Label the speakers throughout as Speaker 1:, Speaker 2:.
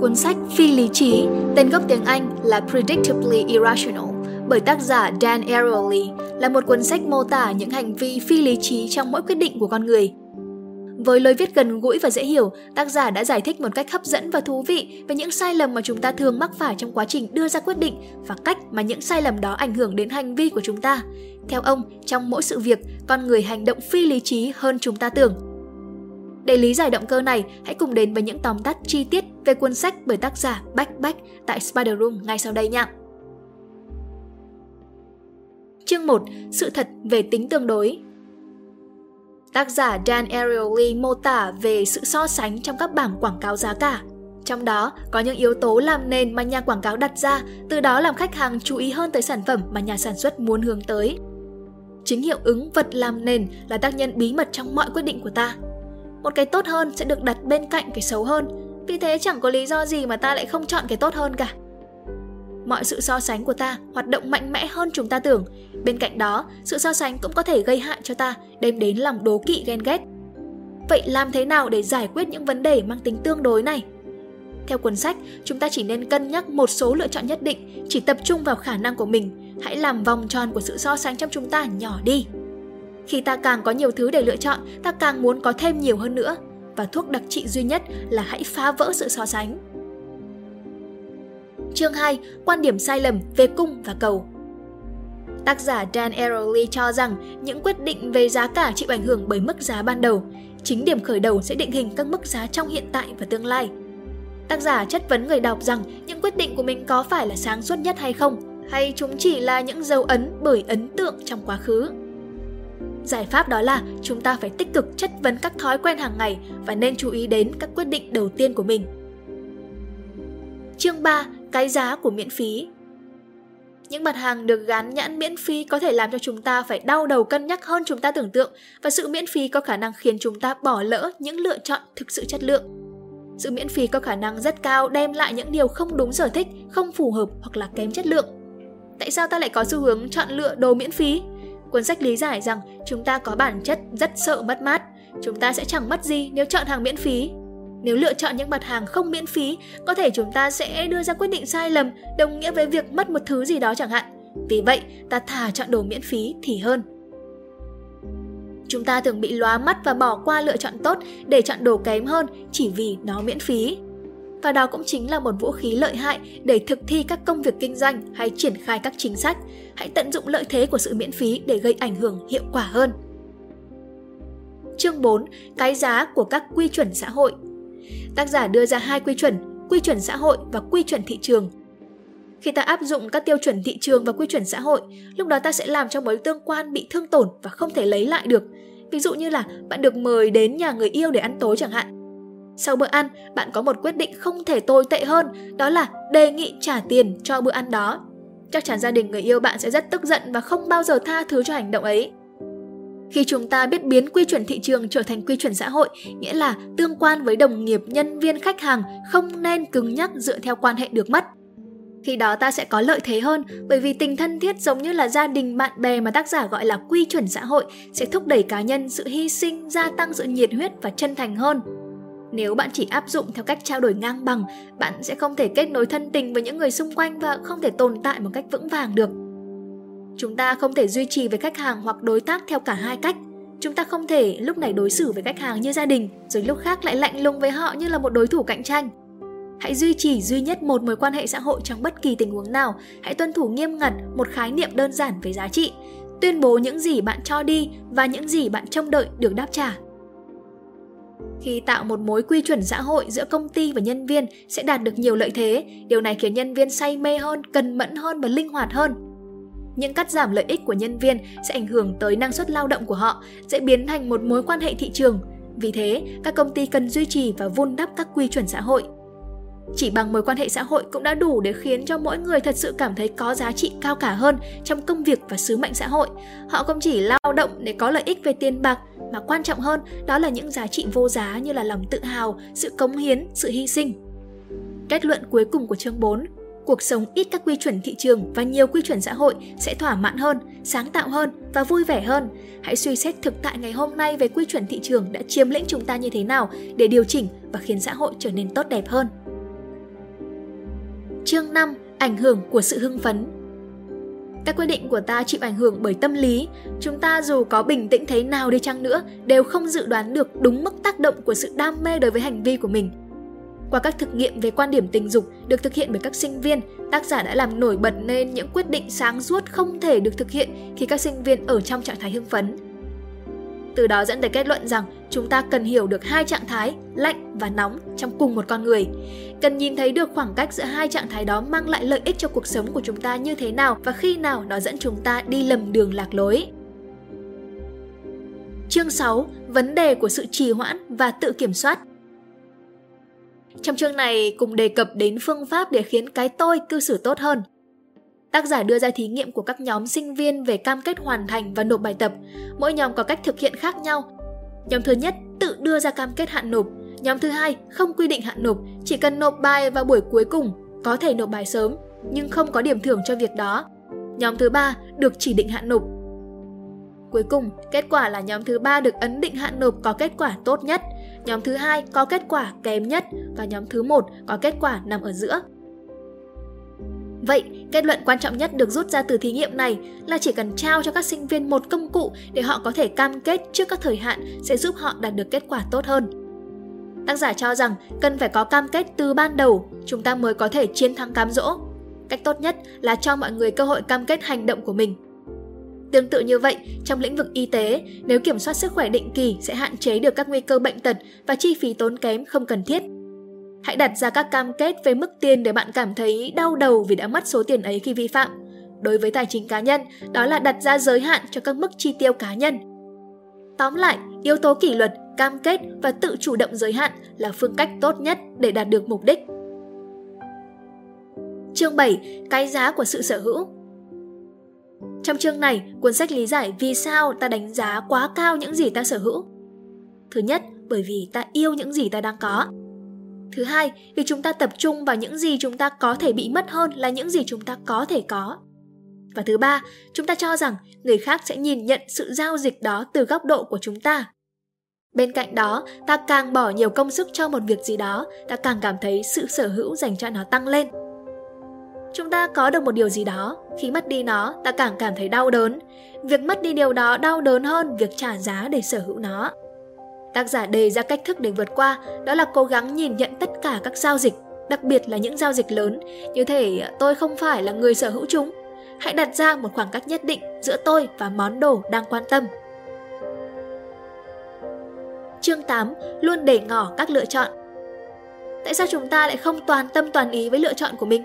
Speaker 1: cuốn sách Phi lý trí, tên gốc tiếng Anh là Predictably Irrational bởi tác giả Dan Ariely là một cuốn sách mô tả những hành vi phi lý trí trong mỗi quyết định của con người. Với lối viết gần gũi và dễ hiểu, tác giả đã giải thích một cách hấp dẫn và thú vị về những sai lầm mà chúng ta thường mắc phải trong quá trình đưa ra quyết định và cách mà những sai lầm đó ảnh hưởng đến hành vi của chúng ta. Theo ông, trong mỗi sự việc, con người hành động phi lý trí hơn chúng ta tưởng. Để lý giải động cơ này, hãy cùng đến với những tóm tắt chi tiết về cuốn sách bởi tác giả Bách Bách tại Spider Room ngay sau đây nha. Chương 1. Sự thật về tính tương đối Tác giả Dan Ariely mô tả về sự so sánh trong các bảng quảng cáo giá cả. Trong đó có những yếu tố làm nền mà nhà quảng cáo đặt ra, từ đó làm khách hàng chú ý hơn tới sản phẩm mà nhà sản xuất muốn hướng tới. Chính hiệu ứng vật làm nền là tác nhân bí mật trong mọi quyết định của ta. Một cái tốt hơn sẽ được đặt bên cạnh cái xấu hơn, vì thế chẳng có lý do gì mà ta lại không chọn cái tốt hơn cả mọi sự so sánh của ta hoạt động mạnh mẽ hơn chúng ta tưởng. Bên cạnh đó, sự so sánh cũng có thể gây hại cho ta, đem đến lòng đố kỵ ghen ghét. Vậy làm thế nào để giải quyết những vấn đề mang tính tương đối này? Theo cuốn sách, chúng ta chỉ nên cân nhắc một số lựa chọn nhất định, chỉ tập trung vào khả năng của mình. Hãy làm vòng tròn của sự so sánh trong chúng ta nhỏ đi. Khi ta càng có nhiều thứ để lựa chọn, ta càng muốn có thêm nhiều hơn nữa. Và thuốc đặc trị duy nhất là hãy phá vỡ sự so sánh. Chương 2. Quan điểm sai lầm về cung và cầu Tác giả Dan Ariely cho rằng những quyết định về giá cả chịu ảnh hưởng bởi mức giá ban đầu. Chính điểm khởi đầu sẽ định hình các mức giá trong hiện tại và tương lai. Tác giả chất vấn người đọc rằng những quyết định của mình có phải là sáng suốt nhất hay không, hay chúng chỉ là những dấu ấn bởi ấn tượng trong quá khứ. Giải pháp đó là chúng ta phải tích cực chất vấn các thói quen hàng ngày và nên chú ý đến các quyết định đầu tiên của mình. Chương 3 cái giá của miễn phí. Những mặt hàng được gắn nhãn miễn phí có thể làm cho chúng ta phải đau đầu cân nhắc hơn chúng ta tưởng tượng và sự miễn phí có khả năng khiến chúng ta bỏ lỡ những lựa chọn thực sự chất lượng. Sự miễn phí có khả năng rất cao đem lại những điều không đúng sở thích, không phù hợp hoặc là kém chất lượng. Tại sao ta lại có xu hướng chọn lựa đồ miễn phí? Cuốn sách lý giải rằng chúng ta có bản chất rất sợ mất mát. Chúng ta sẽ chẳng mất gì nếu chọn hàng miễn phí nếu lựa chọn những mặt hàng không miễn phí, có thể chúng ta sẽ đưa ra quyết định sai lầm, đồng nghĩa với việc mất một thứ gì đó chẳng hạn. Vì vậy, ta thà chọn đồ miễn phí thì hơn. Chúng ta thường bị lóa mắt và bỏ qua lựa chọn tốt để chọn đồ kém hơn chỉ vì nó miễn phí. Và đó cũng chính là một vũ khí lợi hại để thực thi các công việc kinh doanh hay triển khai các chính sách. Hãy tận dụng lợi thế của sự miễn phí để gây ảnh hưởng hiệu quả hơn. Chương 4. Cái giá của các quy chuẩn xã hội Tác giả đưa ra hai quy chuẩn, quy chuẩn xã hội và quy chuẩn thị trường. Khi ta áp dụng các tiêu chuẩn thị trường và quy chuẩn xã hội, lúc đó ta sẽ làm cho mối tương quan bị thương tổn và không thể lấy lại được. Ví dụ như là bạn được mời đến nhà người yêu để ăn tối chẳng hạn. Sau bữa ăn, bạn có một quyết định không thể tồi tệ hơn, đó là đề nghị trả tiền cho bữa ăn đó. Chắc chắn gia đình người yêu bạn sẽ rất tức giận và không bao giờ tha thứ cho hành động ấy. Khi chúng ta biết biến quy chuẩn thị trường trở thành quy chuẩn xã hội, nghĩa là tương quan với đồng nghiệp, nhân viên, khách hàng không nên cứng nhắc dựa theo quan hệ được mất. Khi đó ta sẽ có lợi thế hơn bởi vì tình thân thiết giống như là gia đình bạn bè mà tác giả gọi là quy chuẩn xã hội sẽ thúc đẩy cá nhân sự hy sinh, gia tăng sự nhiệt huyết và chân thành hơn. Nếu bạn chỉ áp dụng theo cách trao đổi ngang bằng, bạn sẽ không thể kết nối thân tình với những người xung quanh và không thể tồn tại một cách vững vàng được. Chúng ta không thể duy trì với khách hàng hoặc đối tác theo cả hai cách. Chúng ta không thể lúc này đối xử với khách hàng như gia đình, rồi lúc khác lại lạnh lùng với họ như là một đối thủ cạnh tranh. Hãy duy trì duy nhất một mối quan hệ xã hội trong bất kỳ tình huống nào. Hãy tuân thủ nghiêm ngặt một khái niệm đơn giản về giá trị. Tuyên bố những gì bạn cho đi và những gì bạn trông đợi được đáp trả. Khi tạo một mối quy chuẩn xã hội giữa công ty và nhân viên sẽ đạt được nhiều lợi thế. Điều này khiến nhân viên say mê hơn, cần mẫn hơn và linh hoạt hơn những cắt giảm lợi ích của nhân viên sẽ ảnh hưởng tới năng suất lao động của họ, sẽ biến thành một mối quan hệ thị trường. Vì thế, các công ty cần duy trì và vun đắp các quy chuẩn xã hội. Chỉ bằng mối quan hệ xã hội cũng đã đủ để khiến cho mỗi người thật sự cảm thấy có giá trị cao cả hơn trong công việc và sứ mệnh xã hội. Họ không chỉ lao động để có lợi ích về tiền bạc, mà quan trọng hơn đó là những giá trị vô giá như là lòng tự hào, sự cống hiến, sự hy sinh. Kết luận cuối cùng của chương 4 cuộc sống ít các quy chuẩn thị trường và nhiều quy chuẩn xã hội sẽ thỏa mãn hơn, sáng tạo hơn và vui vẻ hơn. Hãy suy xét thực tại ngày hôm nay về quy chuẩn thị trường đã chiếm lĩnh chúng ta như thế nào để điều chỉnh và khiến xã hội trở nên tốt đẹp hơn. Chương 5. Ảnh hưởng của sự hưng phấn các quyết định của ta chịu ảnh hưởng bởi tâm lý, chúng ta dù có bình tĩnh thế nào đi chăng nữa đều không dự đoán được đúng mức tác động của sự đam mê đối với hành vi của mình. Qua các thực nghiệm về quan điểm tình dục được thực hiện bởi các sinh viên, tác giả đã làm nổi bật nên những quyết định sáng suốt không thể được thực hiện khi các sinh viên ở trong trạng thái hưng phấn. Từ đó dẫn tới kết luận rằng chúng ta cần hiểu được hai trạng thái, lạnh và nóng trong cùng một con người. Cần nhìn thấy được khoảng cách giữa hai trạng thái đó mang lại lợi ích cho cuộc sống của chúng ta như thế nào và khi nào nó dẫn chúng ta đi lầm đường lạc lối. Chương 6. Vấn đề của sự trì hoãn và tự kiểm soát Trong chương này cùng đề cập đến phương pháp để khiến cái tôi cư xử tốt hơn. Tác giả đưa ra thí nghiệm của các nhóm sinh viên về cam kết hoàn thành và nộp bài tập. Mỗi nhóm có cách thực hiện khác nhau. Nhóm thứ nhất tự đưa ra cam kết hạn nộp. Nhóm thứ hai không quy định hạn nộp, chỉ cần nộp bài vào buổi cuối cùng, có thể nộp bài sớm, nhưng không có điểm thưởng cho việc đó. Nhóm thứ ba được chỉ định hạn nộp. Cuối cùng, kết quả là nhóm thứ ba được ấn định hạn nộp có kết quả tốt nhất, nhóm thứ hai có kết quả kém nhất và nhóm thứ một có kết quả nằm ở giữa. Vậy, kết luận quan trọng nhất được rút ra từ thí nghiệm này là chỉ cần trao cho các sinh viên một công cụ để họ có thể cam kết trước các thời hạn sẽ giúp họ đạt được kết quả tốt hơn. Tác giả cho rằng cần phải có cam kết từ ban đầu, chúng ta mới có thể chiến thắng cám dỗ. Cách tốt nhất là cho mọi người cơ hội cam kết hành động của mình. Tương tự như vậy, trong lĩnh vực y tế, nếu kiểm soát sức khỏe định kỳ sẽ hạn chế được các nguy cơ bệnh tật và chi phí tốn kém không cần thiết Hãy đặt ra các cam kết về mức tiền để bạn cảm thấy đau đầu vì đã mất số tiền ấy khi vi phạm. Đối với tài chính cá nhân, đó là đặt ra giới hạn cho các mức chi tiêu cá nhân. Tóm lại, yếu tố kỷ luật, cam kết và tự chủ động giới hạn là phương cách tốt nhất để đạt được mục đích. Chương 7. Cái giá của sự sở hữu Trong chương này, cuốn sách lý giải vì sao ta đánh giá quá cao những gì ta sở hữu. Thứ nhất, bởi vì ta yêu những gì ta đang có. Thứ hai, vì chúng ta tập trung vào những gì chúng ta có thể bị mất hơn là những gì chúng ta có thể có. Và thứ ba, chúng ta cho rằng người khác sẽ nhìn nhận sự giao dịch đó từ góc độ của chúng ta. Bên cạnh đó, ta càng bỏ nhiều công sức cho một việc gì đó, ta càng cảm thấy sự sở hữu dành cho nó tăng lên. Chúng ta có được một điều gì đó, khi mất đi nó, ta càng cảm thấy đau đớn. Việc mất đi điều đó đau đớn hơn việc trả giá để sở hữu nó. Tác giả đề ra cách thức để vượt qua, đó là cố gắng nhìn nhận tất cả các giao dịch, đặc biệt là những giao dịch lớn, như thể tôi không phải là người sở hữu chúng. Hãy đặt ra một khoảng cách nhất định giữa tôi và món đồ đang quan tâm. Chương 8. Luôn để ngỏ các lựa chọn Tại sao chúng ta lại không toàn tâm toàn ý với lựa chọn của mình?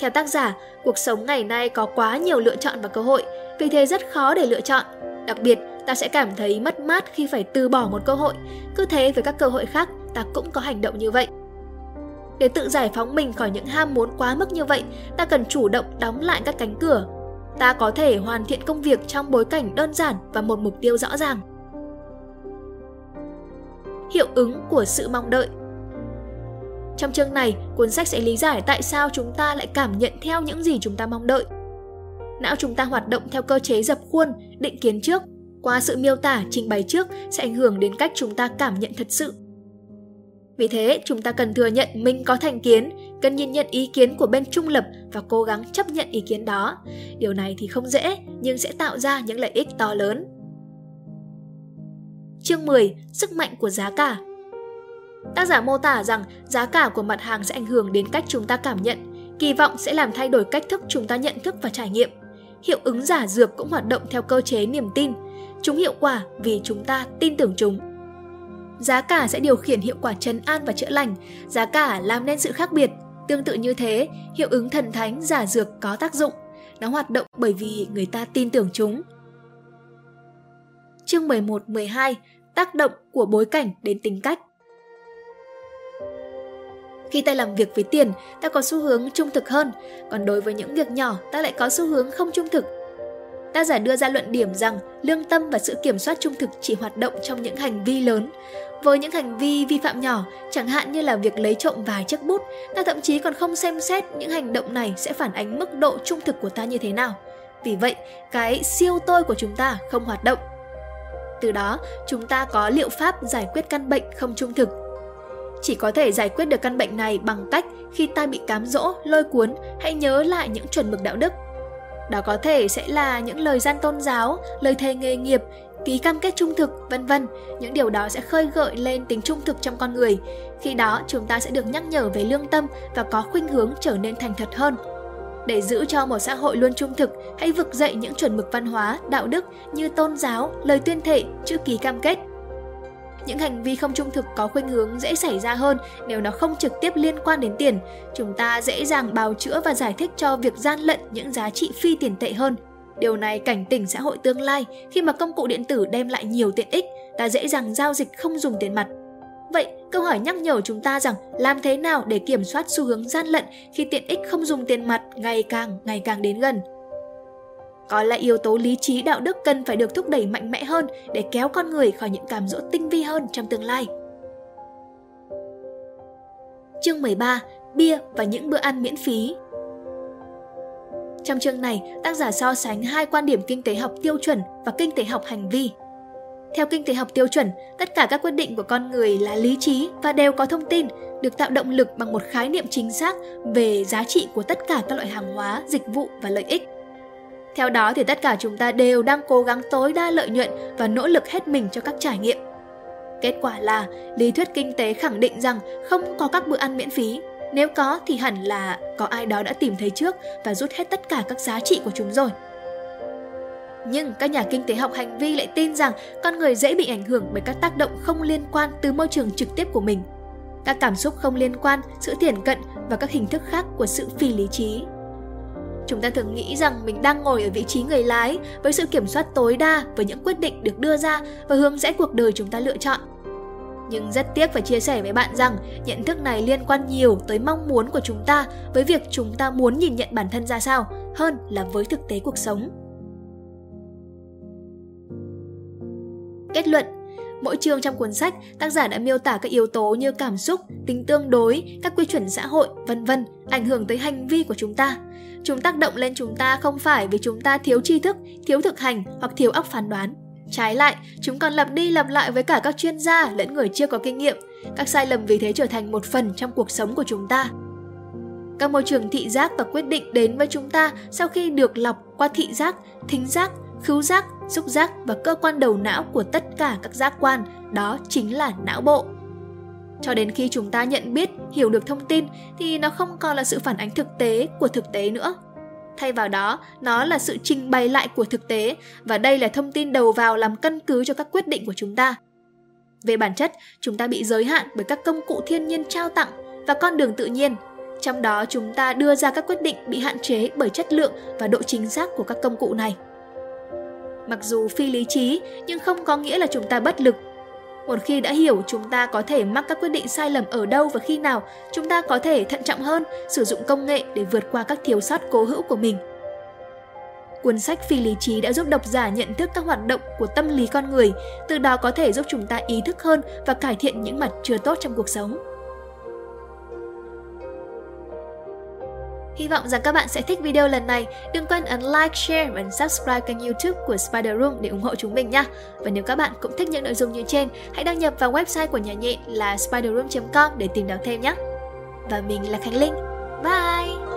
Speaker 1: Theo tác giả, cuộc sống ngày nay có quá nhiều lựa chọn và cơ hội, vì thế rất khó để lựa chọn. Đặc biệt, ta sẽ cảm thấy mất mát khi phải từ bỏ một cơ hội. Cứ thế với các cơ hội khác, ta cũng có hành động như vậy. Để tự giải phóng mình khỏi những ham muốn quá mức như vậy, ta cần chủ động đóng lại các cánh cửa. Ta có thể hoàn thiện công việc trong bối cảnh đơn giản và một mục tiêu rõ ràng. Hiệu ứng của sự mong đợi Trong chương này, cuốn sách sẽ lý giải tại sao chúng ta lại cảm nhận theo những gì chúng ta mong đợi. Não chúng ta hoạt động theo cơ chế dập khuôn, định kiến trước qua sự miêu tả trình bày trước sẽ ảnh hưởng đến cách chúng ta cảm nhận thật sự. Vì thế, chúng ta cần thừa nhận mình có thành kiến, cần nhìn nhận ý kiến của bên trung lập và cố gắng chấp nhận ý kiến đó. Điều này thì không dễ, nhưng sẽ tạo ra những lợi ích to lớn. Chương 10. Sức mạnh của giá cả Tác giả mô tả rằng giá cả của mặt hàng sẽ ảnh hưởng đến cách chúng ta cảm nhận, kỳ vọng sẽ làm thay đổi cách thức chúng ta nhận thức và trải nghiệm. Hiệu ứng giả dược cũng hoạt động theo cơ chế niềm tin, Chúng hiệu quả vì chúng ta tin tưởng chúng. Giá cả sẽ điều khiển hiệu quả trấn an và chữa lành, giá cả làm nên sự khác biệt. Tương tự như thế, hiệu ứng thần thánh giả dược có tác dụng. Nó hoạt động bởi vì người ta tin tưởng chúng. Chương 11-12 Tác động của bối cảnh đến tính cách khi ta làm việc với tiền, ta có xu hướng trung thực hơn, còn đối với những việc nhỏ, ta lại có xu hướng không trung thực Tác giả đưa ra luận điểm rằng lương tâm và sự kiểm soát trung thực chỉ hoạt động trong những hành vi lớn. Với những hành vi vi phạm nhỏ, chẳng hạn như là việc lấy trộm vài chiếc bút, ta thậm chí còn không xem xét những hành động này sẽ phản ánh mức độ trung thực của ta như thế nào. Vì vậy, cái siêu tôi của chúng ta không hoạt động. Từ đó, chúng ta có liệu pháp giải quyết căn bệnh không trung thực. chỉ có thể giải quyết được căn bệnh này bằng cách khi ta bị cám dỗ, lôi cuốn, hãy nhớ lại những chuẩn mực đạo đức. Đó có thể sẽ là những lời gian tôn giáo, lời thề nghề nghiệp, ký cam kết trung thực, vân vân. Những điều đó sẽ khơi gợi lên tính trung thực trong con người. Khi đó, chúng ta sẽ được nhắc nhở về lương tâm và có khuynh hướng trở nên thành thật hơn. Để giữ cho một xã hội luôn trung thực, hãy vực dậy những chuẩn mực văn hóa, đạo đức như tôn giáo, lời tuyên thệ, chữ ký cam kết. Những hành vi không trung thực có khuynh hướng dễ xảy ra hơn nếu nó không trực tiếp liên quan đến tiền. Chúng ta dễ dàng bào chữa và giải thích cho việc gian lận những giá trị phi tiền tệ hơn. Điều này cảnh tỉnh xã hội tương lai khi mà công cụ điện tử đem lại nhiều tiện ích, ta dễ dàng giao dịch không dùng tiền mặt. Vậy, câu hỏi nhắc nhở chúng ta rằng làm thế nào để kiểm soát xu hướng gian lận khi tiện ích không dùng tiền mặt ngày càng ngày càng đến gần? Có lẽ yếu tố lý trí đạo đức cần phải được thúc đẩy mạnh mẽ hơn để kéo con người khỏi những cám dỗ tinh vi hơn trong tương lai. Chương 13: Bia và những bữa ăn miễn phí. Trong chương này, tác giả so sánh hai quan điểm kinh tế học tiêu chuẩn và kinh tế học hành vi. Theo kinh tế học tiêu chuẩn, tất cả các quyết định của con người là lý trí và đều có thông tin, được tạo động lực bằng một khái niệm chính xác về giá trị của tất cả các loại hàng hóa, dịch vụ và lợi ích. Theo đó thì tất cả chúng ta đều đang cố gắng tối đa lợi nhuận và nỗ lực hết mình cho các trải nghiệm. Kết quả là lý thuyết kinh tế khẳng định rằng không có các bữa ăn miễn phí. Nếu có thì hẳn là có ai đó đã tìm thấy trước và rút hết tất cả các giá trị của chúng rồi. Nhưng các nhà kinh tế học hành vi lại tin rằng con người dễ bị ảnh hưởng bởi các tác động không liên quan từ môi trường trực tiếp của mình. Các cảm xúc không liên quan, sự thiển cận và các hình thức khác của sự phi lý trí. Chúng ta thường nghĩ rằng mình đang ngồi ở vị trí người lái với sự kiểm soát tối đa với những quyết định được đưa ra và hướng dẫn cuộc đời chúng ta lựa chọn. Nhưng rất tiếc phải chia sẻ với bạn rằng nhận thức này liên quan nhiều tới mong muốn của chúng ta với việc chúng ta muốn nhìn nhận bản thân ra sao hơn là với thực tế cuộc sống. Kết luận Mỗi chương trong cuốn sách, tác giả đã miêu tả các yếu tố như cảm xúc, tính tương đối, các quy chuẩn xã hội, vân vân, ảnh hưởng tới hành vi của chúng ta. Chúng tác động lên chúng ta không phải vì chúng ta thiếu tri thức, thiếu thực hành hoặc thiếu óc phán đoán. Trái lại, chúng còn lặp đi lặp lại với cả các chuyên gia lẫn người chưa có kinh nghiệm. Các sai lầm vì thế trở thành một phần trong cuộc sống của chúng ta. Các môi trường thị giác và quyết định đến với chúng ta sau khi được lọc qua thị giác, thính giác, khứu giác, xúc giác và cơ quan đầu não của tất cả các giác quan, đó chính là não bộ. Cho đến khi chúng ta nhận biết, hiểu được thông tin thì nó không còn là sự phản ánh thực tế của thực tế nữa. Thay vào đó, nó là sự trình bày lại của thực tế và đây là thông tin đầu vào làm căn cứ cho các quyết định của chúng ta. Về bản chất, chúng ta bị giới hạn bởi các công cụ thiên nhiên trao tặng và con đường tự nhiên. Trong đó chúng ta đưa ra các quyết định bị hạn chế bởi chất lượng và độ chính xác của các công cụ này. Mặc dù phi lý trí nhưng không có nghĩa là chúng ta bất lực. Một khi đã hiểu chúng ta có thể mắc các quyết định sai lầm ở đâu và khi nào, chúng ta có thể thận trọng hơn, sử dụng công nghệ để vượt qua các thiếu sót cố hữu của mình. Cuốn sách Phi lý trí đã giúp độc giả nhận thức các hoạt động của tâm lý con người, từ đó có thể giúp chúng ta ý thức hơn và cải thiện những mặt chưa tốt trong cuộc sống. Hy vọng rằng các bạn sẽ thích video lần này. Đừng quên ấn like, share và subscribe kênh youtube của Spider Room để ủng hộ chúng mình nha. Và nếu các bạn cũng thích những nội dung như trên, hãy đăng nhập vào website của nhà nhện là spiderroom.com để tìm đọc thêm nhé. Và mình là Khánh Linh. Bye!